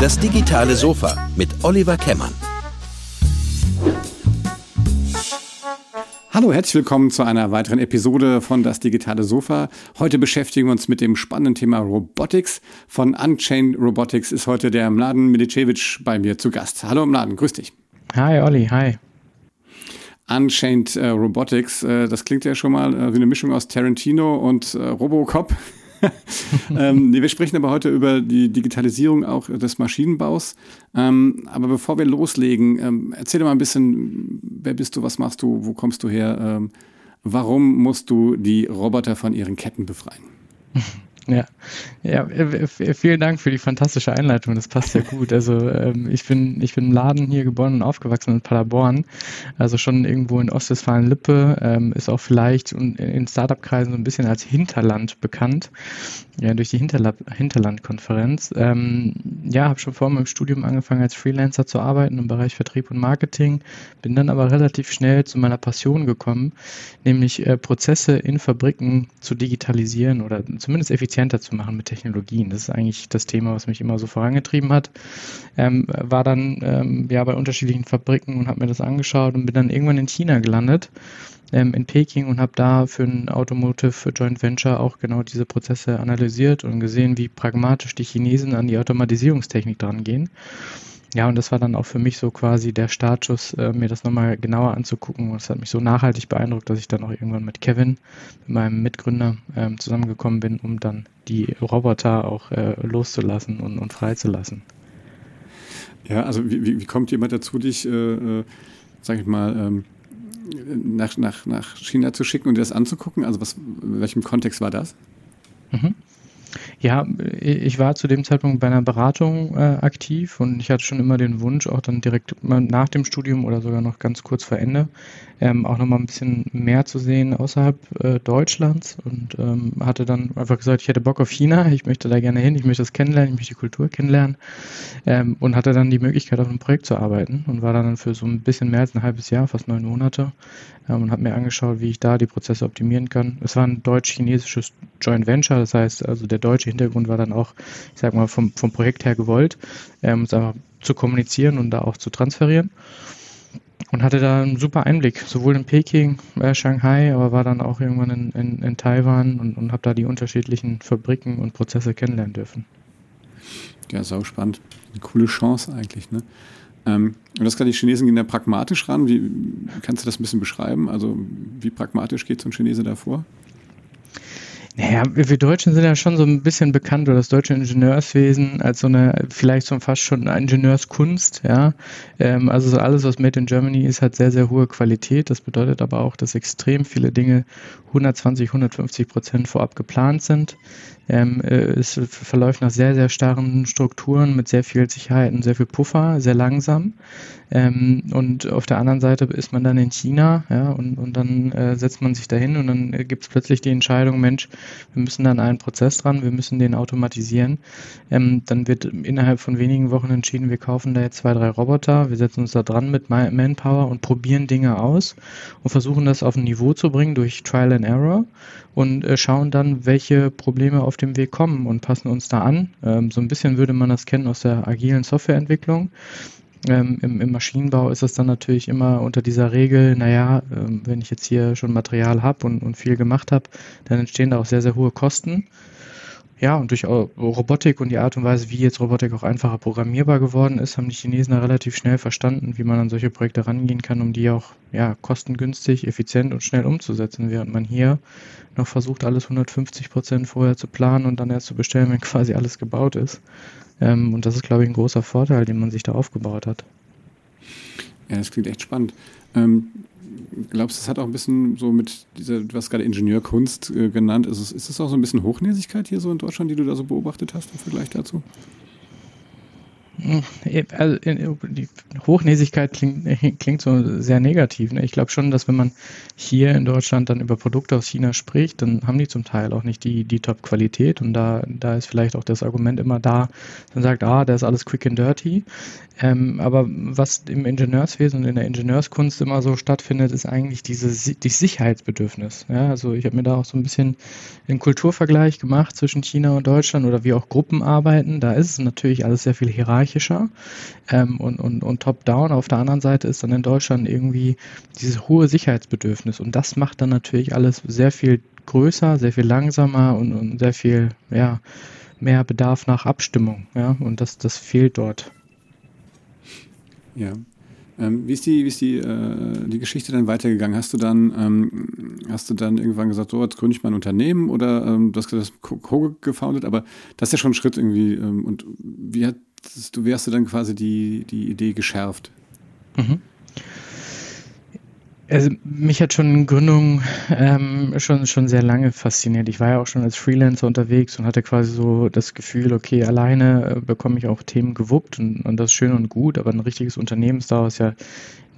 Das digitale Sofa mit Oliver Kemmern. Hallo, herzlich willkommen zu einer weiteren Episode von Das digitale Sofa. Heute beschäftigen wir uns mit dem spannenden Thema Robotics. Von Unchained Robotics ist heute der Mladen Milicevic bei mir zu Gast. Hallo Mladen, grüß dich. Hi Olli, hi. Unchained äh, Robotics, äh, das klingt ja schon mal äh, wie eine Mischung aus Tarantino und äh, Robocop. ähm, wir sprechen aber heute über die Digitalisierung auch des Maschinenbaus. Ähm, aber bevor wir loslegen, ähm, erzähl mal ein bisschen, wer bist du, was machst du, wo kommst du her? Ähm, warum musst du die Roboter von ihren Ketten befreien? Ja, ja, vielen Dank für die fantastische Einleitung. Das passt ja gut. Also ähm, ich bin, ich bin im Laden hier geboren und aufgewachsen in Paderborn, also schon irgendwo in Ostwestfalen-Lippe, ähm, ist auch vielleicht in Startup-Kreisen so ein bisschen als Hinterland bekannt, ja, durch die Hinterla Hinterland-Konferenz. Ähm, ja, habe schon vor meinem Studium angefangen als Freelancer zu arbeiten im Bereich Vertrieb und Marketing, bin dann aber relativ schnell zu meiner Passion gekommen, nämlich äh, Prozesse in Fabriken zu digitalisieren oder zumindest effizient effizienter zu machen mit Technologien. Das ist eigentlich das Thema, was mich immer so vorangetrieben hat. Ähm, war dann ähm, ja bei unterschiedlichen Fabriken und habe mir das angeschaut und bin dann irgendwann in China gelandet ähm, in Peking und habe da für ein Automotive Joint Venture auch genau diese Prozesse analysiert und gesehen, wie pragmatisch die Chinesen an die Automatisierungstechnik dran gehen. Ja, und das war dann auch für mich so quasi der Startschuss, äh, mir das nochmal genauer anzugucken. Und es hat mich so nachhaltig beeindruckt, dass ich dann auch irgendwann mit Kevin, meinem Mitgründer, ähm, zusammengekommen bin, um dann die Roboter auch äh, loszulassen und, und freizulassen. Ja, also wie, wie, wie kommt jemand dazu, dich, äh, äh, sag ich mal, ähm, nach, nach, nach China zu schicken und dir das anzugucken? Also was, in welchem Kontext war das? Mhm. Ja, ich war zu dem Zeitpunkt bei einer Beratung äh, aktiv und ich hatte schon immer den Wunsch, auch dann direkt nach dem Studium oder sogar noch ganz kurz vor Ende, ähm, auch nochmal ein bisschen mehr zu sehen außerhalb äh, Deutschlands und ähm, hatte dann einfach gesagt, ich hätte Bock auf China, ich möchte da gerne hin, ich möchte das kennenlernen, ich möchte die Kultur kennenlernen ähm, und hatte dann die Möglichkeit, auf einem Projekt zu arbeiten und war dann für so ein bisschen mehr als ein halbes Jahr, fast neun Monate ähm, und habe mir angeschaut, wie ich da die Prozesse optimieren kann. Es war ein deutsch-chinesisches Joint Venture, das heißt also der deutsche Hintergrund war dann auch, ich sag mal, vom, vom Projekt her gewollt, ähm, zu kommunizieren und da auch zu transferieren und hatte da einen super Einblick, sowohl in Peking, äh, Shanghai, aber war dann auch irgendwann in, in, in Taiwan und, und habe da die unterschiedlichen Fabriken und Prozesse kennenlernen dürfen. Ja, sau spannend. Eine coole Chance eigentlich, ne? Ähm, und das kann die Chinesen gehen da pragmatisch ran. Wie kannst du das ein bisschen beschreiben? Also, wie pragmatisch geht so ein Chinese davor? Naja, wir Deutschen sind ja schon so ein bisschen bekannt, oder das deutsche Ingenieurswesen als so eine, vielleicht so fast schon eine Ingenieurskunst, ja. Ähm, also so alles, was Made in Germany ist, hat sehr, sehr hohe Qualität. Das bedeutet aber auch, dass extrem viele Dinge 120, 150 Prozent vorab geplant sind. Ähm, äh, es verläuft nach sehr, sehr starren Strukturen mit sehr viel Sicherheit und sehr viel Puffer, sehr langsam. Ähm, und auf der anderen Seite ist man dann in China, ja, und, und dann äh, setzt man sich dahin und dann äh, gibt es plötzlich die Entscheidung, Mensch, wir müssen dann einen Prozess dran, wir müssen den automatisieren. Ähm, dann wird innerhalb von wenigen Wochen entschieden, wir kaufen da jetzt zwei, drei Roboter, wir setzen uns da dran mit Manpower und probieren Dinge aus und versuchen das auf ein Niveau zu bringen durch Trial and Error und äh, schauen dann, welche Probleme auf dem Weg kommen und passen uns da an. Ähm, so ein bisschen würde man das kennen aus der agilen Softwareentwicklung. Ähm, im, im, Maschinenbau ist es dann natürlich immer unter dieser Regel, naja, ähm, wenn ich jetzt hier schon Material habe und, und viel gemacht habe, dann entstehen da auch sehr, sehr hohe Kosten. Ja, und durch Robotik und die Art und Weise, wie jetzt Robotik auch einfacher programmierbar geworden ist, haben die Chinesen da relativ schnell verstanden, wie man an solche Projekte rangehen kann, um die auch ja, kostengünstig, effizient und schnell umzusetzen, während man hier noch versucht, alles 150 Prozent vorher zu planen und dann erst zu bestellen, wenn quasi alles gebaut ist. Ähm, und das ist, glaube ich, ein großer Vorteil, den man sich da aufgebaut hat. Ja, das klingt echt spannend. Ähm, glaubst du, das hat auch ein bisschen so mit dieser, du hast gerade Ingenieurkunst äh, genannt, ist es, ist es auch so ein bisschen Hochnäsigkeit hier so in Deutschland, die du da so beobachtet hast im Vergleich dazu? Also die Hochnäsigkeit klingt, klingt so sehr negativ. Ne? Ich glaube schon, dass wenn man hier in Deutschland dann über Produkte aus China spricht, dann haben die zum Teil auch nicht die, die Top-Qualität und da, da ist vielleicht auch das Argument immer da, dann sagt, ah, da ist alles quick and dirty. Ähm, aber was im Ingenieurswesen und in der Ingenieurskunst immer so stattfindet, ist eigentlich diese, die Sicherheitsbedürfnis. Ja, also ich habe mir da auch so ein bisschen einen Kulturvergleich gemacht zwischen China und Deutschland oder wie auch Gruppen arbeiten. Da ist es natürlich alles sehr viel hierarchischer ähm, und, und, und top-down. Auf der anderen Seite ist dann in Deutschland irgendwie dieses hohe Sicherheitsbedürfnis und das macht dann natürlich alles sehr viel größer, sehr viel langsamer und, und sehr viel, ja, mehr Bedarf nach Abstimmung. Ja, und das, das fehlt dort. Ja. Ähm, wie ist die, wie ist die, äh, die Geschichte dann weitergegangen? Hast du dann, ähm, hast du dann irgendwann gesagt, so, jetzt gründe ich mal ein Unternehmen oder ähm, du hast das Co gefoundet, aber das ist ja schon ein Schritt irgendwie. Ähm, und wie hat du, wie hast du dann quasi die, die Idee geschärft? Mhm. Also mich hat schon Gründung ähm, schon, schon sehr lange fasziniert. Ich war ja auch schon als Freelancer unterwegs und hatte quasi so das Gefühl, okay, alleine äh, bekomme ich auch Themen gewuppt und, und das ist schön und gut, aber ein richtiges Unternehmen ist daraus ja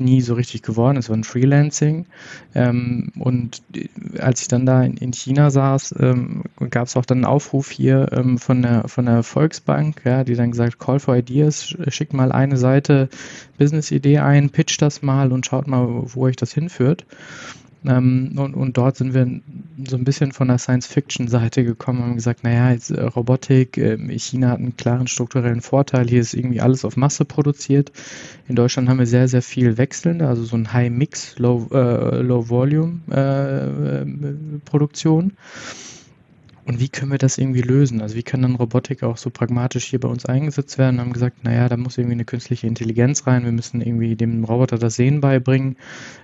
nie so richtig geworden. Es war ein Freelancing. Ähm, und als ich dann da in, in China saß, ähm, gab es auch dann einen Aufruf hier ähm, von, der, von der Volksbank, ja, die dann gesagt, Call for Ideas, schickt mal eine Seite Business-Idee ein, pitcht das mal und schaut mal, wo euch das hinführt. Ähm, und, und dort sind wir so ein bisschen von der Science-Fiction-Seite gekommen und haben gesagt, naja, jetzt äh, Robotik, äh, China hat einen klaren strukturellen Vorteil, hier ist irgendwie alles auf Masse produziert. In Deutschland haben wir sehr, sehr viel wechselnde, also so ein High-Mix, Low-Volume-Produktion. Äh, äh, und wie können wir das irgendwie lösen? Also wie kann dann Robotik auch so pragmatisch hier bei uns eingesetzt werden? Wir haben gesagt, naja, da muss irgendwie eine künstliche Intelligenz rein. Wir müssen irgendwie dem Roboter das Sehen beibringen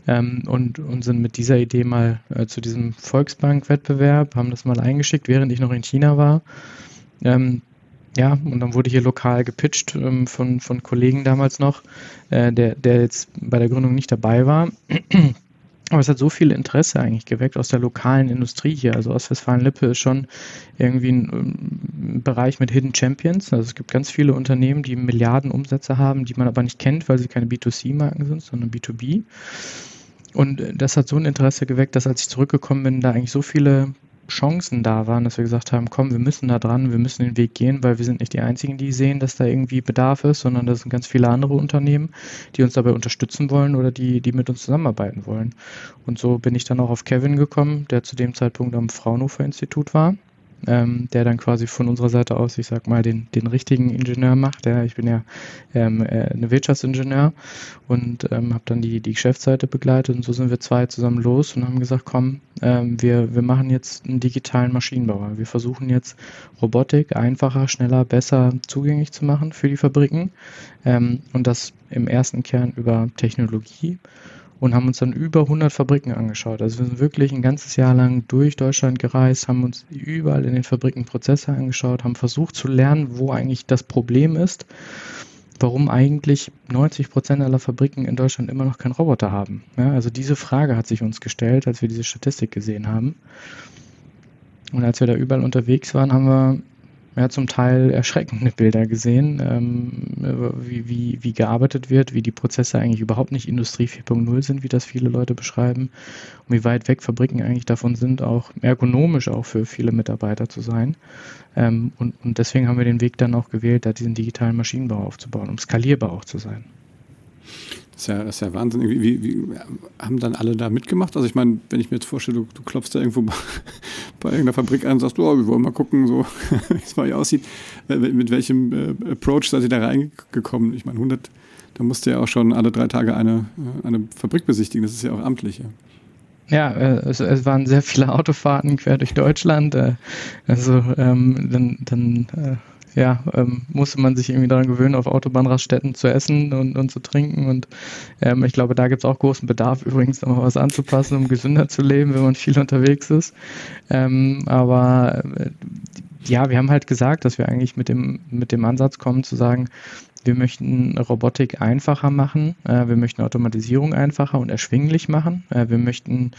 ähm, und, und sind mit dieser Idee mal äh, zu diesem Volksbank-Wettbewerb, haben das mal eingeschickt, während ich noch in China war. Ähm, ja, und dann wurde hier lokal gepitcht ähm, von, von Kollegen damals noch, äh, der, der jetzt bei der Gründung nicht dabei war. Aber es hat so viel Interesse eigentlich geweckt aus der lokalen Industrie hier. Also Ostwestfalen-Lippe ist schon irgendwie ein, ein, Bereich mit Hidden Champions. Also es gibt ganz viele Unternehmen, die Milliarden Umsätze haben, die man aber nicht kennt, weil sie keine B2C-Marken sind, sondern B2B. Und das hat so ein Interesse geweckt, dass als ich zurückgekommen bin, da eigentlich so viele Chancen da waren, dass wir gesagt haben, komm, wir müssen da dran, wir müssen den Weg gehen, weil wir sind nicht die Einzigen, die sehen, dass da irgendwie Bedarf ist, sondern das sind ganz viele andere Unternehmen, die uns dabei unterstützen wollen oder die, die mit uns zusammenarbeiten wollen. Und so bin ich dann auch auf Kevin gekommen, der zu dem Zeitpunkt am Fraunhofer Institut war ähm, der dann quasi von unserer Seite aus, ich sag mal, den, den richtigen Ingenieur macht. Ja, ich bin ja ähm, äh, ein Wirtschaftsingenieur und ähm, habe dann die, die Geschäftsseite begleitet und so sind wir zwei zusammen los und haben gesagt, komm, ähm, wir, wir machen jetzt einen digitalen Maschinenbauer. Wir versuchen jetzt Robotik einfacher, schneller, besser zugänglich zu machen für die Fabriken ähm, und das im ersten Kern über Technologie und haben uns dann über 100 Fabriken angeschaut. Also wir sind wirklich ein ganzes Jahr lang durch Deutschland gereist, haben uns überall in den Fabriken Prozesse angeschaut, haben versucht zu lernen, wo eigentlich das Problem ist, warum eigentlich 90 Prozent aller Fabriken in Deutschland immer noch keinen Roboter haben. Ja, also diese Frage hat sich uns gestellt, als wir diese Statistik gesehen haben. Und als wir da überall unterwegs waren, haben wir ja, zum Teil erschreckende Bilder gesehen, ähm, wie, wie, wie gearbeitet wird, wie die Prozesse eigentlich überhaupt nicht Industrie 4.0 sind, wie das viele Leute beschreiben und wie weit weg Fabriken eigentlich davon sind, auch ergonomisch auch für viele Mitarbeiter zu sein. Ähm, und, und deswegen haben wir den Weg dann auch gewählt, da diesen digitalen Maschinenbau aufzubauen, um skalierbar auch zu sein. Das ist ja, ist ja Wahnsinn. Wie, wie, haben dann alle da mitgemacht? Also ich meine, wenn ich mir jetzt vorstelle, du, du klopfst da irgendwo bei, bei, irgendeiner Fabrik an und sagst, oh, wir wollen mal gucken, so, wie es mal hier aussieht. Mit welchem äh, Approach seid ihr da reingekommen? Ich meine, 100, da musst du ja auch schon alle drei Tage eine, äh, eine Fabrik besichtigen. Das ist ja auch amtlich. Ja. Ja, äh, es, es, waren sehr viele Autofahrten quer durch Deutschland. Äh, also ähm, dann, dann äh, ja, ähm, musste man sich irgendwie daran gewöhnen, auf Autobahnraststätten zu essen und, und zu trinken. Und ähm, ich glaube, da gibt es auch großen Bedarf, übrigens noch was anzupassen, um gesünder zu leben, wenn man viel unterwegs ist. Ähm, aber äh, ja, wir haben halt gesagt, dass wir eigentlich mit dem, mit dem Ansatz kommen, zu sagen, wir möchten Robotik einfacher machen, äh, wir möchten Automatisierung einfacher und erschwinglich machen, äh, wir möchten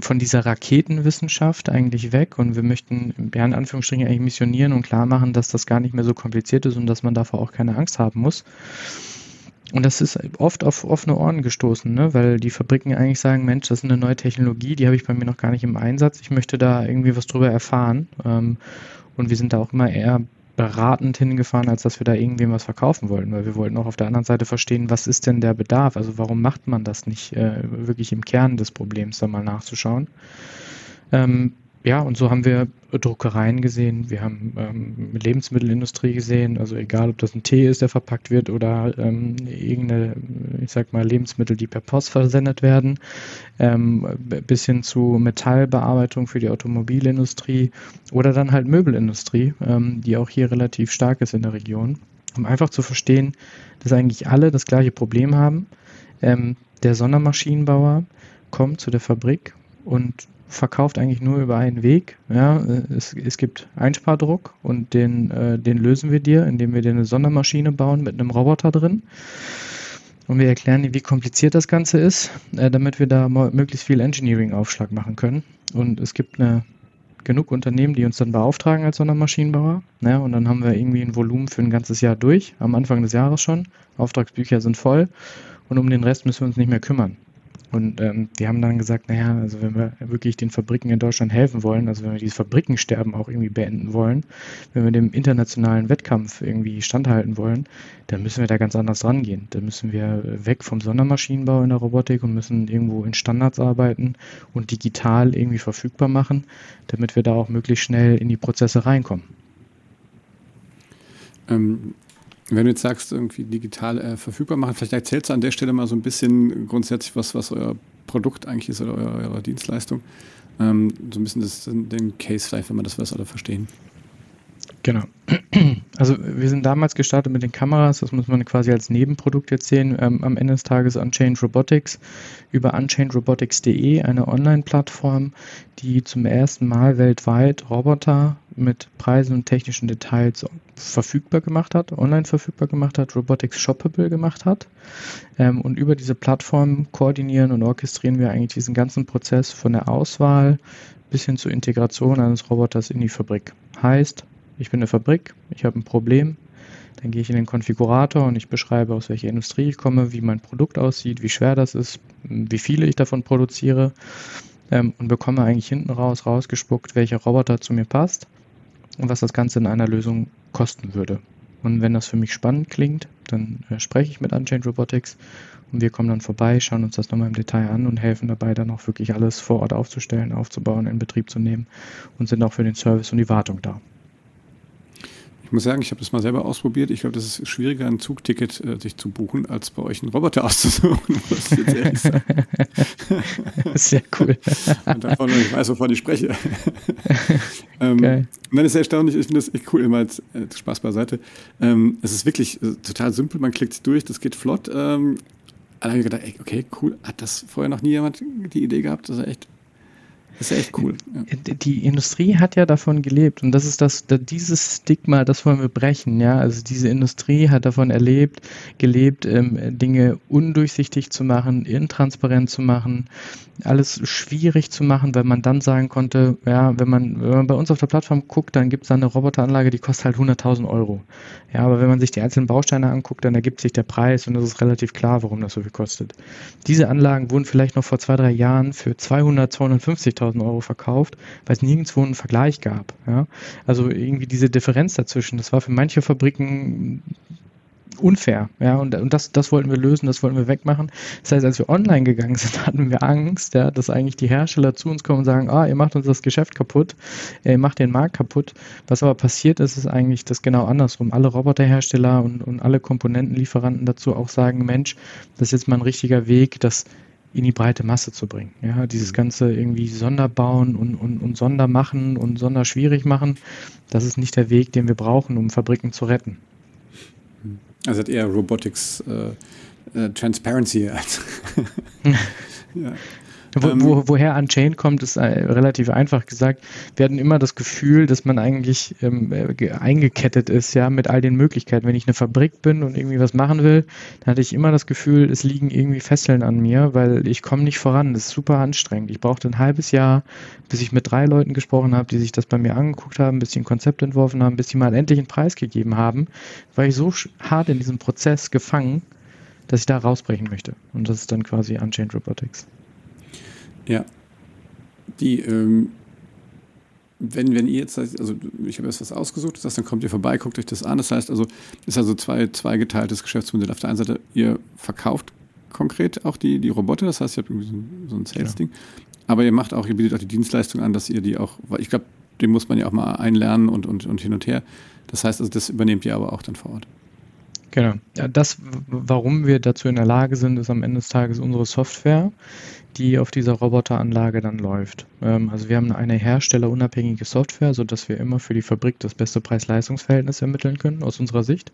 von dieser Raketenwissenschaft eigentlich weg und wir möchten ja, in Anführungsstrichen eigentlich missionieren und klar machen, dass das gar nicht mehr so kompliziert ist und dass man davor auch keine Angst haben muss. Und das ist oft auf offene Ohren gestoßen, ne? weil die Fabriken eigentlich sagen, Mensch, das ist eine neue Technologie, die habe ich bei mir noch gar nicht im Einsatz. Ich möchte da irgendwie was drüber erfahren. Ähm, und wir sind da auch immer eher beratend hingefahren, als dass wir da irgendwem was verkaufen wollten, weil wir wollten auch auf der anderen Seite verstehen, was ist denn der Bedarf? Also warum macht man das nicht äh, wirklich im Kern des Problems da mal nachzuschauen? Ähm, ja, und so haben wir Druckereien gesehen, wir haben ähm, Lebensmittelindustrie gesehen, also egal, ob das ein Tee ist, der verpackt wird oder ähm, irgendeine, ich sag mal, Lebensmittel, die per Post versendet werden, ähm, bis hin zu Metallbearbeitung für die Automobilindustrie oder dann halt Möbelindustrie, ähm, die auch hier relativ stark ist in der Region, um einfach zu verstehen, dass eigentlich alle das gleiche Problem haben. Ähm, der Sondermaschinenbauer kommt zu der Fabrik und verkauft eigentlich nur über einen Weg. Ja, es, es gibt Einspardruck und den, äh, den lösen wir dir, indem wir dir eine Sondermaschine bauen mit einem Roboter drin. Und wir erklären dir, wie kompliziert das Ganze ist, äh, damit wir da möglichst viel Engineering-Aufschlag machen können. Und es gibt eine, genug Unternehmen, die uns dann beauftragen als Sondermaschinenbauer. Ja, und dann haben wir irgendwie ein Volumen für ein ganzes Jahr durch, am Anfang des Jahres schon. Auftragsbücher sind voll. Und um den Rest müssen wir uns nicht mehr kümmern. Und ähm, die haben dann gesagt, naja, also wenn wir wirklich den Fabriken in Deutschland helfen wollen, also wenn wir dieses Fabrikensterben auch irgendwie beenden wollen, wenn wir dem internationalen Wettkampf irgendwie standhalten wollen, dann müssen wir da ganz anders rangehen. Dann müssen wir weg vom Sondermaschinenbau in der Robotik und müssen irgendwo in Standards arbeiten und digital irgendwie verfügbar machen, damit wir da auch möglichst schnell in die Prozesse reinkommen. Ähm, wenn du jetzt sagst, irgendwie digital äh, verfügbar machen, vielleicht erzählst du an der Stelle mal so ein bisschen grundsätzlich, was, was euer Produkt eigentlich ist oder eure, eure Dienstleistung. Ähm, so ein bisschen das, den Case vielleicht, wenn man das was alle verstehen. Genau. Also wir sind damals gestartet mit den Kameras, das muss man quasi als Nebenprodukt jetzt sehen. Ähm, am Ende des Tages Unchained Robotics über unchainedrobotics.de, eine Online-Plattform, die zum ersten Mal weltweit Roboter mit Preisen und technischen Details verfügbar gemacht hat, online verfügbar gemacht hat, Robotics Shoppable gemacht hat. Ähm, und über diese Plattform koordinieren und orchestrieren wir eigentlich diesen ganzen Prozess von der Auswahl bis hin zur Integration eines Roboters in die Fabrik. Heißt, ich bin eine Fabrik, ich habe ein Problem, dann gehe ich in den Konfigurator und ich beschreibe, aus welcher Industrie ich komme, wie mein Produkt aussieht, wie schwer das ist, wie viele ich davon produziere ähm, und bekomme eigentlich hinten raus rausgespuckt, welcher Roboter zu mir passt und was das Ganze in einer Lösung kosten würde. Und wenn das für mich spannend klingt, dann äh, spreche ich mit Unchained Robotics und wir kommen dann vorbei, schauen uns das nochmal im Detail an und helfen dabei, dann auch wirklich alles vor Ort aufzustellen, aufzubauen, in Betrieb zu nehmen und sind auch für den Service und die Wartung da. Ich muss sagen, ich habe das mal selber ausprobiert. Ich glaube, das ist schwieriger, ein Zugticket äh, sich zu buchen, als bei euch einen Roboter auszusuchen. Muss ich jetzt ehrlich sagen. Sehr cool. Und davon ich weiß, wovon ich spreche. ähm, Geil. Dann ist erstaunlich, ich finde das echt cool, immer als äh, Spaß beiseite. Ähm, es ist wirklich äh, total simpel, man klickt durch, das geht flott. Ähm, dann habe ich gedacht, ey, okay, cool, hat das vorher noch nie jemand die Idee gehabt? Das ist echt das ist echt cool. Ja. Die Industrie hat ja davon gelebt und das ist das, dieses Stigma, das wollen wir brechen, ja. Also diese Industrie hat davon erlebt, gelebt, ähm, Dinge undurchsichtig zu machen, intransparent zu machen, alles schwierig zu machen, weil man dann sagen konnte, ja, wenn man, wenn man bei uns auf der Plattform guckt, dann gibt es da eine Roboteranlage, die kostet halt 100.000 Euro. Ja, aber wenn man sich die einzelnen Bausteine anguckt, dann ergibt sich der Preis und es ist relativ klar, warum das so viel kostet. Diese Anlagen wurden vielleicht noch vor zwei, drei Jahren für 200, 250.000 10.000 Euro verkauft, weil es nirgendwo einen Vergleich gab. Ja? Also irgendwie diese Differenz dazwischen, das war für manche Fabriken unfair. Ja, und, und das, das wollten wir lösen, das wollten wir wegmachen. Das heißt, als wir online gegangen sind, hatten wir Angst, ja, dass eigentlich die Hersteller zu uns kommen und sagen, ah, ihr macht uns das Geschäft kaputt, ihr macht den Markt kaputt. Was aber passiert ist, ist eigentlich das genau andersrum. Alle Roboterhersteller und, und alle Komponentenlieferanten dazu auch sagen, Mensch, das ist jetzt mal ein richtiger Weg, dass in die breite Masse zu bringen. Ja, dieses mhm. ganze irgendwie Sonderbauen und, und, und Sondermachen und Sonderschwierig machen, das ist nicht der Weg, den wir brauchen, um Fabriken zu retten. Also hat eher Robotics äh, äh, Transparency als. ja. Wo, ähm, wo, woher Unchained kommt, ist äh, relativ einfach gesagt. Wir hatten immer das Gefühl, dass man eigentlich ähm, äh, eingekettet ist, ja, mit all den Möglichkeiten. Wenn ich eine Fabrik bin und irgendwie was machen will, dann hatte ich immer das Gefühl, es liegen irgendwie Fesseln an mir, weil ich komme nicht voran. Das ist super anstrengend. Ich brauchte ein halbes Jahr, bis ich mit drei Leuten gesprochen habe, die sich das bei mir angeguckt haben, bis sie ein Konzept entworfen haben, bis sie mal endlich einen Preis gegeben haben, weil ich so hart in diesem Prozess gefangen, dass ich da rausbrechen möchte. Und das ist dann quasi Unchained Robotics. Ja. Die, ähm, wenn, wenn ihr jetzt, also ich habe jetzt was ausgesucht, das heißt, dann kommt ihr vorbei, guckt euch das an. Das heißt also, ist also zwei, zwei geteiltes Geschäftsmodell. Auf der einen Seite, ihr verkauft konkret auch die, die Roboter, das heißt, ihr habt irgendwie so ein, so ein Sales-Ding. Ja. Aber ihr macht auch, ihr bietet auch die Dienstleistung an, dass ihr die auch, weil ich glaube, den muss man ja auch mal einlernen und, und, und hin und her. Das heißt also, das übernehmt ihr aber auch dann vor Ort. Genau. Ja, das, warum wir dazu in der Lage sind, ist am Ende des Tages unsere Software, die auf dieser Roboteranlage dann läuft. Ähm, also wir haben eine herstellerunabhängige Software, sodass wir immer für die Fabrik das beste Preis-Leistungs-Verhältnis ermitteln können, aus unserer Sicht.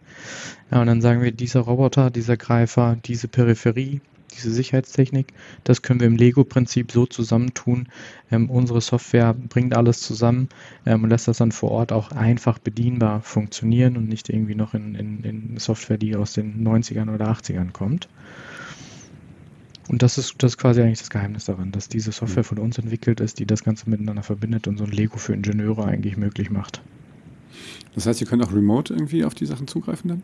Ja, und dann sagen wir, dieser Roboter, dieser Greifer, diese Peripherie, diese Sicherheitstechnik, das können wir im Lego-Prinzip so zusammentun. Ähm, unsere Software bringt alles zusammen ähm, und lässt das dann vor Ort auch einfach bedienbar funktionieren und nicht irgendwie noch in, in, in Software, die aus den 90ern oder 80ern kommt. Und das ist, das ist quasi eigentlich das Geheimnis daran, dass diese Software von uns entwickelt ist, die das Ganze miteinander verbindet und so ein Lego für Ingenieure eigentlich möglich macht. Das heißt, ihr könnt auch remote irgendwie auf die Sachen zugreifen dann?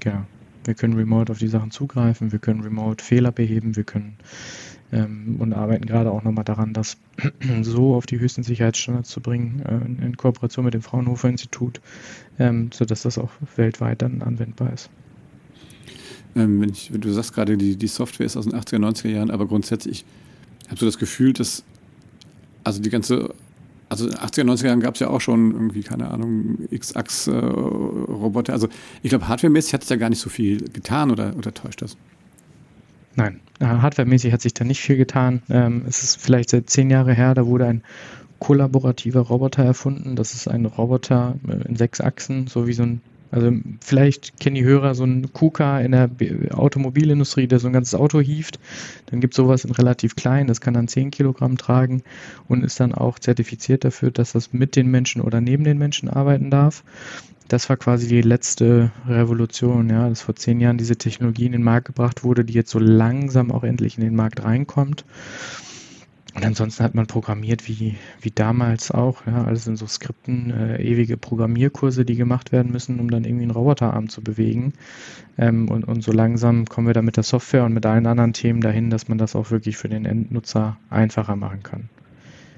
Genau. Wir können remote auf die Sachen zugreifen, wir können remote Fehler beheben, wir können ähm, und arbeiten gerade auch nochmal daran, das so auf die höchsten Sicherheitsstandards zu bringen, äh, in, in, Kooperation mit dem Fraunhofer Institut, ähm, sodass das auch weltweit dann anwendbar ist. Ähm, wenn, ich, du sagst gerade, die, die Software ist aus den 80er, 90er Jahren, aber grundsätzlich, ich habe so das Gefühl, dass also die ganze also in den 80er, 90er Jahren gab es ja auch schon irgendwie, keine Ahnung, X-Achs-Roboter. also ich glaube, hardwaremäßig hat es ja gar nicht so viel getan oder, oder täuscht das? Nein, äh, hardwaremäßig hat sich da nicht viel getan. Ähm, es ist vielleicht seit zehn Jahre her, da wurde ein kollaborativer Roboter erfunden. Das ist ein Roboter äh, in sechs Achsen, so wie so ein also vielleicht kennen die Hörer so einen KUKA in der Automobilindustrie, der so ein ganzes Auto hieft. Dann gibt es sowas in relativ klein, das kann dann 10 Kilogramm tragen und ist dann auch zertifiziert dafür, dass das mit den Menschen oder neben den Menschen arbeiten darf. Das war quasi die letzte Revolution, ja, dass vor zehn Jahren diese Technologie in den Markt gebracht wurde, die jetzt so langsam auch endlich in den Markt reinkommt. Und ansonsten hat man programmiert wie, wie damals auch, ja, alles in so Skripten, äh, ewige Programmierkurse, die gemacht werden müssen, um dann irgendwie einen Roboterarm zu bewegen. Ähm, und, und so langsam kommen wir da mit der Software und mit allen anderen Themen dahin, dass man das auch wirklich für den Endnutzer einfacher machen kann.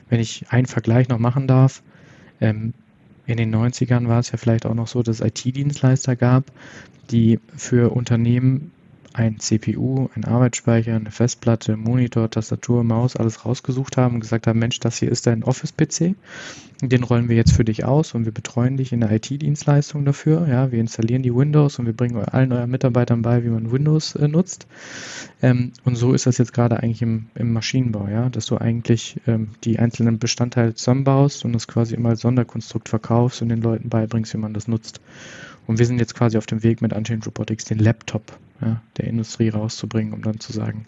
Wenn ich einen Vergleich noch machen darf, ähm, in den 90ern war es ja vielleicht auch noch so, dass es IT-Dienstleister gab, die für Unternehmen ein CPU, ein Arbeitsspeicher, eine Festplatte, Monitor, Tastatur, Maus, alles rausgesucht haben und gesagt haben, Mensch, das hier ist dein Office-PC. Den rollen wir jetzt für dich aus und wir betreuen dich in der IT-Dienstleistung dafür. Ja, wir installieren die Windows und wir bringen allen euren Mitarbeitern bei, wie man Windows äh, nutzt. Ähm, und so ist das jetzt gerade eigentlich im, im Maschinenbau, ja, dass du eigentlich ähm, die einzelnen Bestandteile zusammenbaust und das quasi immer als Sonderkonstrukt verkaufst und den Leuten beibringst, wie man das nutzt. Und wir sind jetzt quasi auf dem Weg mit Unchained Robotics den Laptop ja, der Industrie rauszubringen, um dann zu sagen,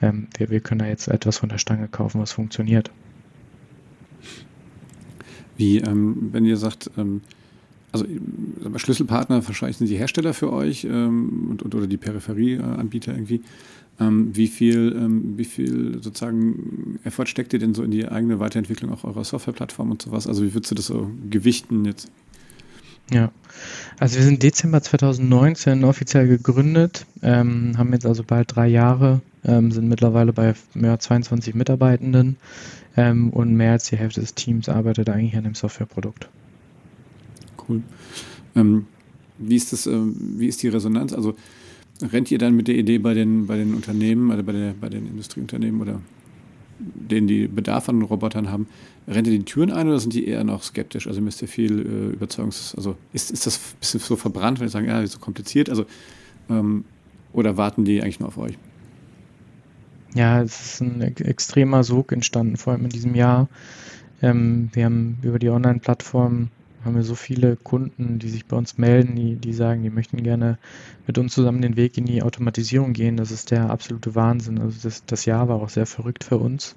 ähm, wir, wir können da jetzt etwas von der Stange kaufen, was funktioniert. Wie, ähm, wenn ihr sagt, ähm, also Schlüsselpartner wahrscheinlich sind die Hersteller für euch ähm, und, und, oder die Peripherieanbieter irgendwie. Ähm, wie viel, ähm, wie viel sozusagen Effort steckt ihr denn so in die eigene Weiterentwicklung auch eurer Softwareplattform und sowas? Also wie würdest du das so gewichten jetzt? Ja, also wir sind Dezember 2019 offiziell gegründet, ähm, haben jetzt also bald drei Jahre, ähm, sind mittlerweile bei mehr als 22 Mitarbeitenden ähm, und mehr als die Hälfte des Teams arbeitet eigentlich an dem Softwareprodukt. Cool. Ähm, wie ist das, ähm, wie ist die Resonanz? Also rennt ihr dann mit der Idee bei den, bei den Unternehmen, also bei, der, bei den Industrieunternehmen oder denen die Bedarf an Robotern haben, rennt ihr die Türen ein oder sind die eher noch skeptisch? Also müsst ihr viel äh, Überzeugungs-, also ist, ist das ein bisschen so verbrannt, wenn sie sagen, ja, ist so kompliziert, also ähm, oder warten die eigentlich nur auf euch? Ja, es ist ein extremer Sog entstanden, vor allem in diesem Jahr. Ähm, wir haben über die Online-Plattform haben wir so viele Kunden, die sich bei uns melden, die, die sagen, die möchten gerne mit uns zusammen den Weg in die Automatisierung gehen. Das ist der absolute Wahnsinn. Also das, das Jahr war auch sehr verrückt für uns.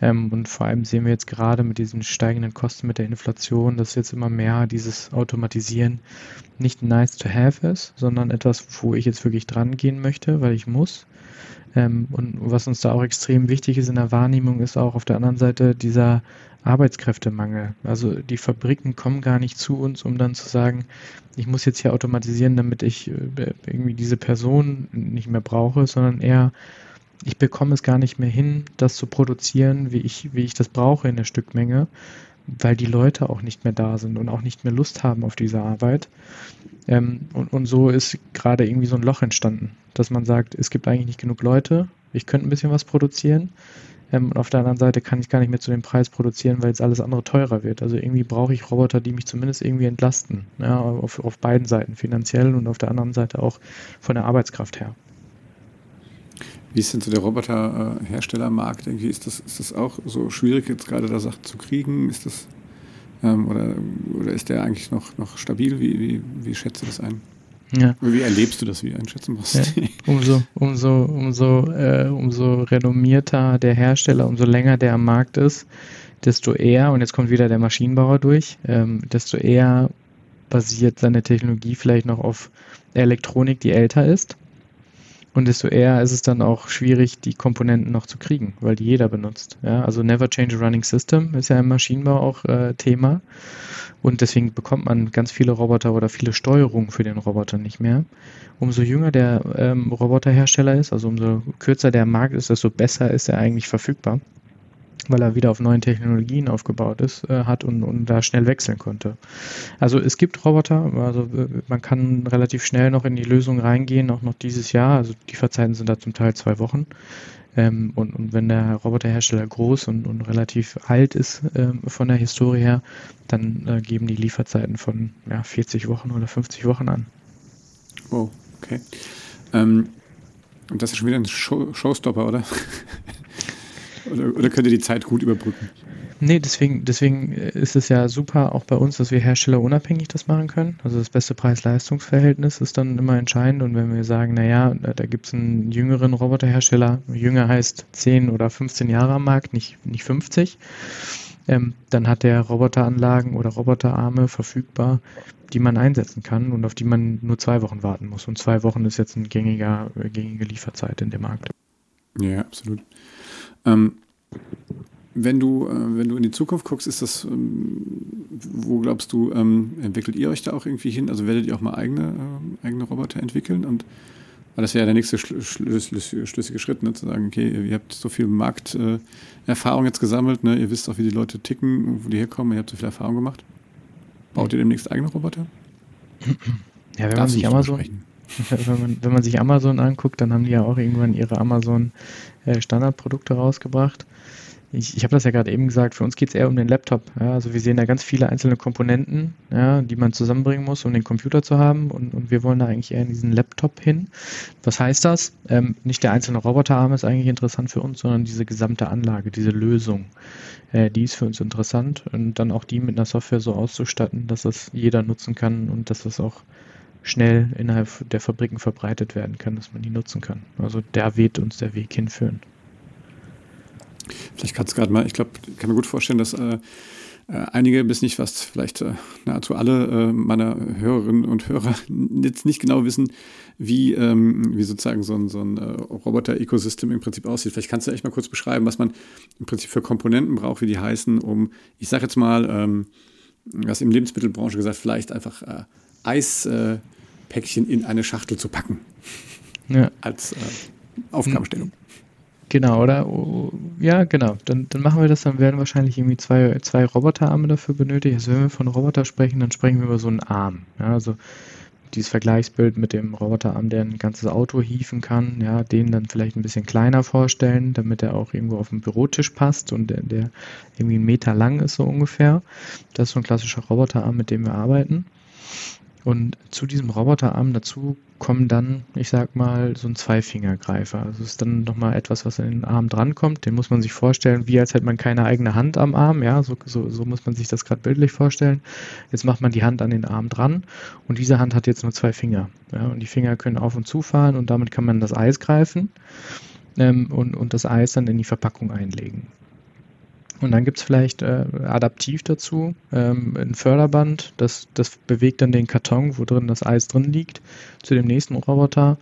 Ähm, und vor allem sehen wir jetzt gerade mit diesen steigenden Kosten, mit der Inflation, dass jetzt immer mehr dieses Automatisieren nicht nice to have ist, sondern etwas, wo ich jetzt wirklich dran gehen möchte, weil ich muss. Ähm, und was uns da auch extrem wichtig ist in der Wahrnehmung, ist auch auf der anderen Seite dieser Arbeitskräftemangel. Also die Fabriken kommen gar nicht zu uns, um dann zu sagen, ich muss jetzt hier automatisieren, damit ich äh, irgendwie diese Person nicht mehr brauche, sondern eher ich bekomme es gar nicht mehr hin, das zu produzieren, wie ich, wie ich das brauche in der Stückmenge, weil die Leute auch nicht mehr da sind und auch nicht mehr Lust haben auf diese Arbeit. Ähm, und, und so ist gerade irgendwie so ein Loch entstanden, dass man sagt, es gibt eigentlich nicht genug Leute, ich könnte ein bisschen was produzieren. Ähm, und auf der anderen Seite kann ich gar nicht mehr zu dem Preis produzieren, weil jetzt alles andere teurer wird. Also irgendwie brauche ich Roboter, die mich zumindest irgendwie entlasten. Ja, auf, auf beiden Seiten, finanziell und auf der anderen Seite auch von der Arbeitskraft her. Wie ist denn so der Roboterherstellermarkt? Irgendwie ist das, ist das auch so schwierig, jetzt gerade da Sachen zu kriegen? Ist das ähm, oder, oder ist der eigentlich noch, noch stabil? Wie, wie, wie schätzt du das ein? Ja. Wie erlebst du das? Wie einschätzen musst ja. Umso, umso, umso, äh, umso renommierter der Hersteller, umso länger der am Markt ist, desto eher, und jetzt kommt wieder der Maschinenbauer durch, ähm, desto eher basiert seine Technologie vielleicht noch auf Elektronik, die älter ist. Und desto eher ist es dann auch schwierig, die Komponenten noch zu kriegen, weil die jeder benutzt. Ja, also Never Change a Running System ist ja im Maschinenbau auch äh, Thema. Und deswegen bekommt man ganz viele Roboter oder viele Steuerungen für den Roboter nicht mehr. Umso jünger der ähm, Roboterhersteller ist, also umso kürzer der Markt ist, desto besser ist er eigentlich verfügbar weil er wieder auf neuen Technologien aufgebaut ist, äh, hat und, und da schnell wechseln konnte. Also es gibt Roboter, also äh, man kann relativ schnell noch in die Lösung reingehen, auch noch dieses Jahr. Also die Verzeiten sind da zum Teil zwei Wochen. Ähm, und, und wenn der Roboterhersteller groß und, und relativ alt ist ähm, von der Historie her, dann äh, geben die Lieferzeiten von ja, 40 Wochen oder 50 Wochen an. Oh, okay. Ähm, und das ist schon wieder ein Show Showstopper, oder? Oder, oder könnt ihr die Zeit gut überbrücken? Nee, deswegen, deswegen ist es ja super auch bei uns, dass wir Hersteller unabhängig das machen können. Also das beste Preis-Leistungs-Verhältnis ist dann immer entscheidend. Und wenn wir sagen, naja, da gibt es einen jüngeren Roboterhersteller, jünger heißt 10 oder 15 Jahre am Markt, nicht, nicht 50, ähm, dann hat der Roboteranlagen oder Roboterarme verfügbar, die man einsetzen kann und auf die man nur zwei Wochen warten muss. Und zwei Wochen ist jetzt eine gängiger, gängige Lieferzeit in dem Markt. Ja, absolut. Ähm, wenn du, äh, wenn du in die Zukunft guckst, ist das, ähm, wo glaubst du, ähm, entwickelt ihr euch da auch irgendwie hin? Also werdet ihr auch mal eigene, äh, eigene Roboter entwickeln? Und weil das wäre ja der nächste schlüssige Schritt, ne, zu sagen, okay, ihr habt so viel Markterfahrung äh, jetzt gesammelt, ne, ihr wisst auch, wie die Leute ticken, wo die herkommen, ihr habt so viel Erfahrung gemacht. Baut ihr demnächst eigene Roboter? Ja, wenn Darf man sich Amazon, wenn man, wenn man sich Amazon anguckt, dann haben die ja auch irgendwann ihre Amazon äh, rausgebracht. Ich, ich habe das ja gerade eben gesagt, für uns geht es eher um den Laptop. Ja? Also wir sehen da ganz viele einzelne Komponenten, ja, die man zusammenbringen muss, um den Computer zu haben. Und, und wir wollen da eigentlich eher in diesen Laptop hin. Was heißt das? Ähm, nicht der einzelne Roboterarm ist eigentlich interessant für uns, sondern diese gesamte Anlage, diese Lösung. Äh, die ist für uns interessant. Und dann auch die mit einer Software so auszustatten, dass das jeder nutzen kann und dass das auch schnell innerhalb der Fabriken verbreitet werden kann, dass man die nutzen kann. Also da wird uns der Weg hinführen. Vielleicht kannst du gerade mal, ich glaube, ich kann mir gut vorstellen, dass äh, äh, einige bis nicht fast, vielleicht äh, nahezu alle äh, meiner Hörerinnen und Hörer jetzt nicht genau wissen, wie, ähm, wie sozusagen so ein, so ein äh, Roboter-Ecosystem im Prinzip aussieht. Vielleicht kannst du echt mal kurz beschreiben, was man im Prinzip für Komponenten braucht, wie die heißen, um, ich sage jetzt mal, ähm, was im Lebensmittelbranche gesagt, vielleicht einfach äh, Eispäckchen in eine Schachtel zu packen. Ja. Als äh, Aufgabenstellung. Genau, oder? Oh, ja, genau. Dann, dann machen wir das. Dann werden wahrscheinlich irgendwie zwei, zwei Roboterarme dafür benötigt. Also wenn wir von Roboter sprechen, dann sprechen wir über so einen Arm. Ja, also dieses Vergleichsbild mit dem Roboterarm, der ein ganzes Auto hieven kann, ja, den dann vielleicht ein bisschen kleiner vorstellen, damit er auch irgendwo auf den Bürotisch passt und der, der irgendwie einen Meter lang ist so ungefähr. Das ist so ein klassischer Roboterarm, mit dem wir arbeiten. Und zu diesem Roboterarm dazu kommen dann, ich sag mal, so ein Zweifingergreifer. Also es ist dann nochmal etwas, was an den Arm drankommt. Den muss man sich vorstellen, wie als hätte man keine eigene Hand am Arm. Ja, so, so, so muss man sich das gerade bildlich vorstellen. Jetzt macht man die Hand an den Arm dran und diese Hand hat jetzt nur zwei Finger. Ja, und die Finger können auf und zu fahren und damit kann man das Eis greifen ähm, und, und das Eis dann in die Verpackung einlegen. Und dann gibt es vielleicht äh, adaptiv dazu ähm, ein Förderband, das, das bewegt dann den Karton, wo drin das Eis drin liegt, zu dem nächsten Roboter,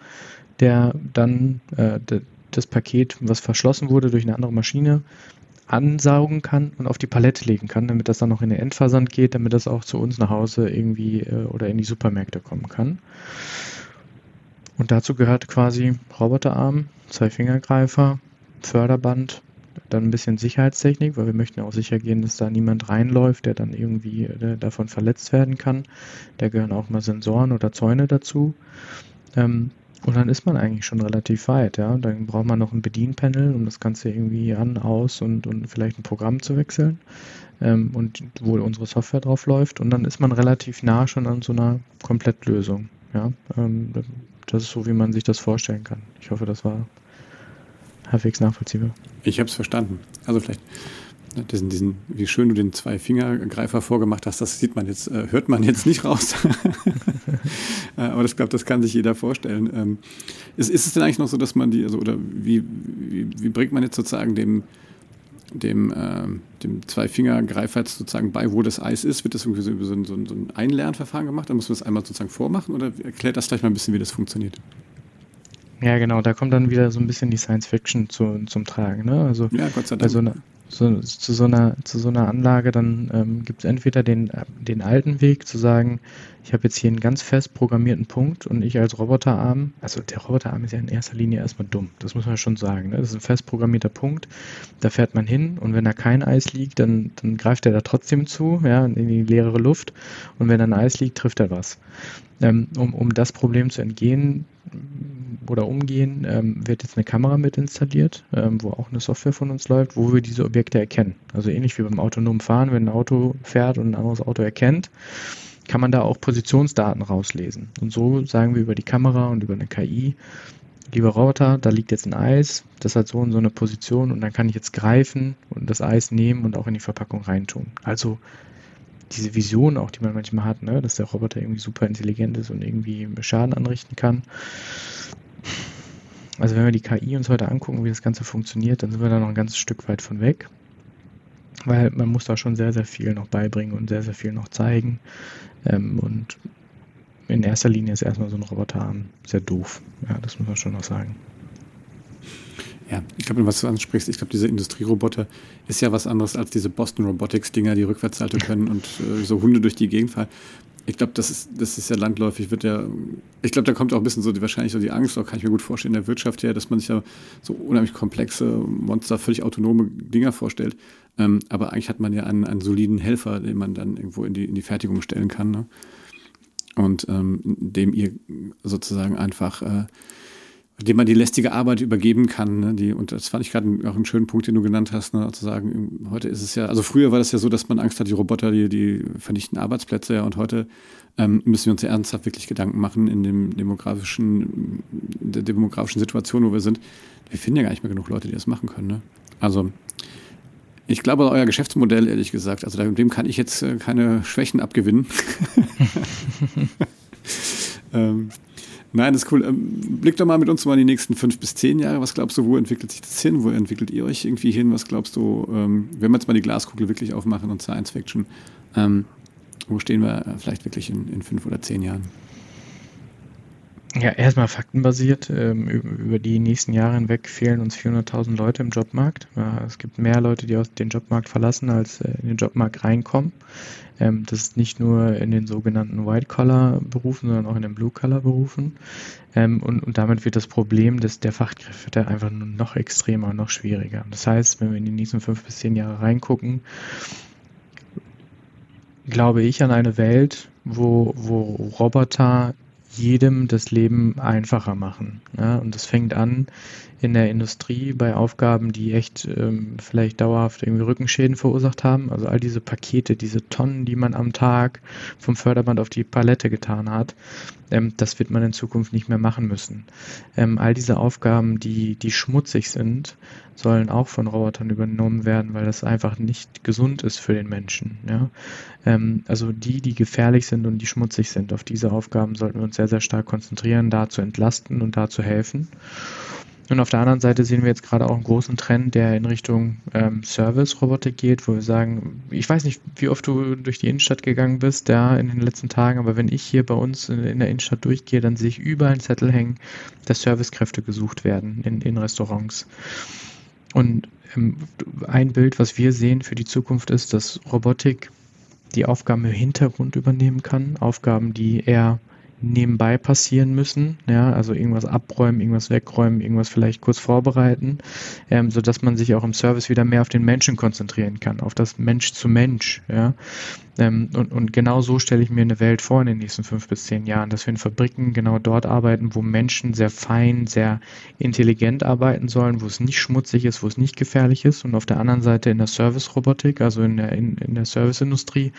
der dann äh, das Paket, was verschlossen wurde durch eine andere Maschine, ansaugen kann und auf die Palette legen kann, damit das dann noch in den Endversand geht, damit das auch zu uns nach Hause irgendwie äh, oder in die Supermärkte kommen kann. Und dazu gehört quasi Roboterarm, zwei Fingergreifer, Förderband, dann ein bisschen Sicherheitstechnik, weil wir möchten auch sicher gehen, dass da niemand reinläuft, der dann irgendwie äh, davon verletzt werden kann. Da gehören auch mal Sensoren oder Zäune dazu. Ähm, und dann ist man eigentlich schon relativ weit, ja. Dann braucht man noch ein Bedienpanel, um das Ganze irgendwie an, aus und, und vielleicht ein Programm zu wechseln. Ähm, und wo unsere Software drauf läuft. Und dann ist man relativ nah schon an so einer Komplettlösung. Ja. Ähm, das ist so, wie man sich das vorstellen kann. Ich hoffe, das war halbwegs nachvollziehbar. Ich habe es verstanden. Also vielleicht diesen, diesen, wie schön du den Zwei-Finger-Greifer vorgemacht hast, das sieht man jetzt, äh, hört man jetzt nicht raus. Äh, aber ich glaube, das kann sich jeder vorstellen. Ähm, ist, ist es denn eigentlich noch so, dass man die, also, oder wie, wie, wie bringt man jetzt sozusagen dem, dem, äh, dem Zwei-Finger-Greifer sozusagen bei, wo das Eis ist? Wird das irgendwie so über so ein, so ein Einlernverfahren gemacht? Dann muss man das einmal sozusagen vormachen oder erklärt das vielleicht mal ein bisschen, wie das funktioniert? Ja, genau, da kommt dann wieder so ein bisschen die Science Fiction zu, zum Tragen. Ne? Also ja, Gott sei Dank. So eine, so, zu, so einer, zu so einer Anlage, dann ähm, gibt es entweder den, den alten Weg zu sagen, ich habe jetzt hier einen ganz fest programmierten Punkt und ich als Roboterarm, also der Roboterarm ist ja in erster Linie erstmal dumm, das muss man schon sagen. Ne? Das ist ein fest programmierter Punkt, da fährt man hin und wenn da kein Eis liegt, dann, dann greift er da trotzdem zu, ja, in die leere Luft und wenn da ein Eis liegt, trifft er was. Ähm, um, um das Problem zu entgehen, oder umgehen, ähm, wird jetzt eine Kamera mit installiert, ähm, wo auch eine Software von uns läuft, wo wir diese Objekte erkennen. Also ähnlich wie beim autonomen Fahren, wenn ein Auto fährt und ein anderes Auto erkennt, kann man da auch Positionsdaten rauslesen. Und so sagen wir über die Kamera und über eine KI, lieber Roboter, da liegt jetzt ein Eis, das hat so und so eine Position und dann kann ich jetzt greifen und das Eis nehmen und auch in die Verpackung reintun. Also diese Vision auch, die man manchmal hat, ne, dass der Roboter irgendwie super intelligent ist und irgendwie Schaden anrichten kann. Also wenn wir die KI uns heute angucken, wie das Ganze funktioniert, dann sind wir da noch ein ganzes Stück weit von weg. Weil man muss da schon sehr, sehr viel noch beibringen und sehr, sehr viel noch zeigen. Ähm, und in erster Linie ist erstmal so ein Roboterarm sehr doof. Ja, das muss man schon noch sagen. Ja, ich glaube, was du ansprichst, ich glaube, diese Industrieroboter ist ja was anderes als diese Boston Robotics-Dinger, die Rückwärtshalte können und äh, so Hunde durch die Gegend fahren. Ich glaube, das ist, das ist ja landläufig, wird ja, ich glaube, da kommt auch ein bisschen so die, wahrscheinlich so die Angst, auch kann ich mir gut vorstellen, in der Wirtschaft her, dass man sich ja so unheimlich komplexe Monster, völlig autonome Dinger vorstellt. Ähm, aber eigentlich hat man ja einen, einen soliden Helfer, den man dann irgendwo in die, in die Fertigung stellen kann. Ne? Und ähm, dem ihr sozusagen einfach äh, dem man die lästige Arbeit übergeben kann. Ne? Die, und das fand ich gerade auch einen schönen Punkt, den du genannt hast, ne? zu sagen, heute ist es ja, also früher war das ja so, dass man Angst hat, die Roboter, die, die vernichten Arbeitsplätze, ja, und heute ähm, müssen wir uns ja ernsthaft wirklich Gedanken machen in dem demografischen, in der demografischen Situation, wo wir sind. Wir finden ja gar nicht mehr genug Leute, die das machen können. Ne? Also ich glaube, euer Geschäftsmodell, ehrlich gesagt, also dem kann ich jetzt äh, keine Schwächen abgewinnen. ähm, Nein, das ist cool. Ähm, blick doch mal mit uns mal in die nächsten fünf bis zehn Jahre. Was glaubst du, wo entwickelt sich das hin? Wo entwickelt ihr euch irgendwie hin? Was glaubst du, ähm, wenn wir jetzt mal die Glaskugel wirklich aufmachen und Science Fiction, ähm, wo stehen wir vielleicht wirklich in, in fünf oder zehn Jahren? Ja, erstmal faktenbasiert. Ähm, über die nächsten Jahre hinweg fehlen uns 400.000 Leute im Jobmarkt. Es gibt mehr Leute, die aus dem Jobmarkt verlassen, als äh, in den Jobmarkt reinkommen. Ähm, das ist nicht nur in den sogenannten White-Collar-Berufen, sondern auch in den Blue-Collar-Berufen. Ähm, und, und damit wird das Problem des, der Fachkräfte einfach nur noch extremer und noch schwieriger. Das heißt, wenn wir in die nächsten fünf bis zehn Jahre reingucken, glaube ich an eine Welt, wo, wo Roboter jedem das Leben einfacher machen. Ja? Und das fängt an in der Industrie bei Aufgaben, die echt ähm, vielleicht dauerhaft irgendwie Rückenschäden verursacht haben. Also all diese Pakete, diese Tonnen, die man am Tag vom Förderband auf die Palette getan hat, ähm, das wird man in Zukunft nicht mehr machen müssen. Ähm, all diese Aufgaben, die, die schmutzig sind, sollen auch von Robotern übernommen werden, weil das einfach nicht gesund ist für den Menschen. Ja? Ähm, also die, die gefährlich sind und die schmutzig sind, auf diese Aufgaben sollten wir uns sehr, sehr stark konzentrieren, da zu entlasten und da zu helfen. Und auf der anderen Seite sehen wir jetzt gerade auch einen großen Trend, der in Richtung ähm, Service-Robotik geht, wo wir sagen, ich weiß nicht, wie oft du durch die Innenstadt gegangen bist, ja, in den letzten Tagen, aber wenn ich hier bei uns in, in der Innenstadt durchgehe, dann sehe ich überall einen Zettel hängen, dass Servicekräfte gesucht werden in, in Restaurants. Und ähm, ein Bild, was wir sehen für die Zukunft ist, dass Robotik die Aufgaben im Hintergrund übernehmen kann, Aufgaben, die eher nebenbei passieren müssen, ja, also irgendwas abräumen, irgendwas wegräumen, irgendwas vielleicht kurz vorbereiten, ähm, so dass man sich auch im Service wieder mehr auf den Menschen konzentrieren kann, auf das Mensch zu Mensch, ja, ähm, und, und genau so stelle ich mir eine Welt vor in den nächsten fünf bis zehn Jahren, dass wir in Fabriken genau dort arbeiten, wo Menschen sehr fein, sehr intelligent arbeiten sollen, wo es nicht schmutzig ist, wo es nicht gefährlich ist. Und auf der anderen Seite in der Service-Robotik, also in der, in, in der Serviceindustrie,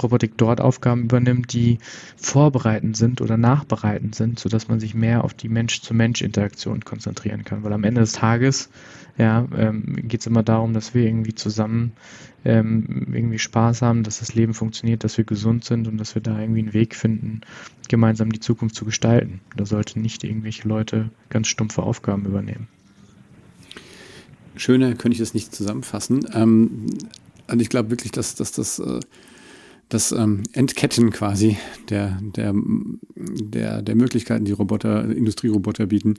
Robotik dort Aufgaben übernimmt, die vorbereitend sind oder nachbereitend sind, sodass man sich mehr auf die Mensch-zu-Mensch-Interaktion konzentrieren kann. Weil am Ende des Tages ja, ähm, geht es immer darum, dass wir irgendwie zusammen ähm, irgendwie Spaß haben, dass das Leben funktioniert, dass wir gesund sind und dass wir da irgendwie einen Weg finden, gemeinsam die Zukunft zu gestalten. Da sollten nicht irgendwelche Leute ganz stumpfe Aufgaben übernehmen. Schöner könnte ich das nicht zusammenfassen. Ähm, und ich glaube wirklich, dass, dass das äh, das ähm, Entketten quasi der, der, der, der Möglichkeiten, die Roboter, Industrieroboter bieten,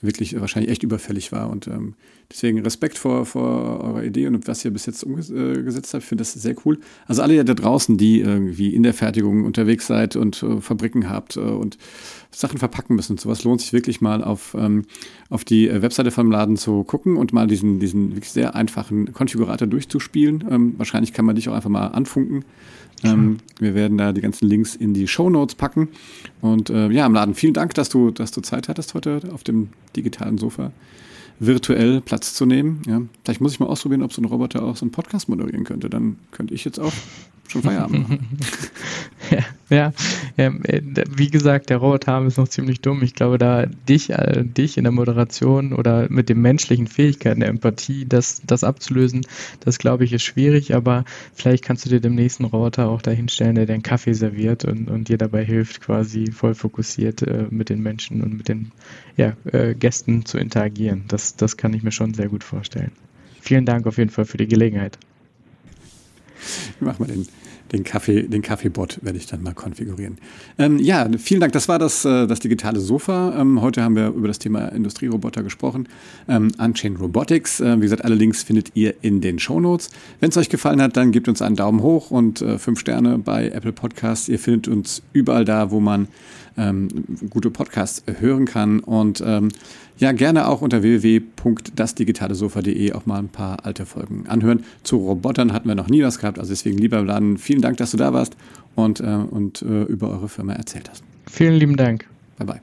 wirklich wahrscheinlich echt überfällig war. Und ähm, deswegen Respekt vor, vor eurer Idee und was ihr bis jetzt umgesetzt habt. Ich finde das sehr cool. Also alle da draußen, die irgendwie in der Fertigung unterwegs seid und äh, Fabriken habt äh, und Sachen verpacken müssen sowas, lohnt sich wirklich mal auf, ähm, auf die Webseite vom Laden zu gucken und mal diesen, diesen wirklich sehr einfachen Konfigurator durchzuspielen. Ähm, wahrscheinlich kann man dich auch einfach mal anfunken ähm, wir werden da die ganzen Links in die Show Notes packen. Und äh, ja, im Laden, vielen Dank, dass du, dass du Zeit hattest, heute auf dem digitalen Sofa virtuell Platz zu nehmen. Ja, vielleicht muss ich mal ausprobieren, ob so ein Roboter auch so einen Podcast moderieren könnte. Dann könnte ich jetzt auch schon Feierabend machen. ja, ja, ähm, äh, wie gesagt, der Roboterarm ist noch ziemlich dumm. Ich glaube, da dich, äh, dich in der Moderation oder mit den menschlichen Fähigkeiten der Empathie, das, das abzulösen, das glaube ich ist schwierig, aber vielleicht kannst du dir dem nächsten Roboter auch dahinstellen, der den Kaffee serviert und, und dir dabei hilft, quasi voll fokussiert äh, mit den Menschen und mit den ja, äh, Gästen zu interagieren. Das, das kann ich mir schon sehr gut vorstellen. Vielen Dank auf jeden Fall für die Gelegenheit. Mach mal den den Kaffee, den Kaffeebot werde ich dann mal konfigurieren. Ähm, ja, vielen Dank. Das war das, äh, das digitale Sofa. Ähm, heute haben wir über das Thema Industrieroboter gesprochen. Ähm, Unchained Robotics. Äh, wie gesagt, alle Links findet ihr in den Show Notes. Wenn es euch gefallen hat, dann gebt uns einen Daumen hoch und äh, fünf Sterne bei Apple Podcasts. Ihr findet uns überall da, wo man ähm, gute Podcasts hören kann. Und ähm, ja, gerne auch unter www.dasdigitalesofa.de auch mal ein paar alte Folgen anhören. Zu Robotern hatten wir noch nie was gehabt, also deswegen lieber Laden, vielen Dank, dass du da warst und, äh, und äh, über eure Firma erzählt hast. Vielen lieben Dank. Bye bye.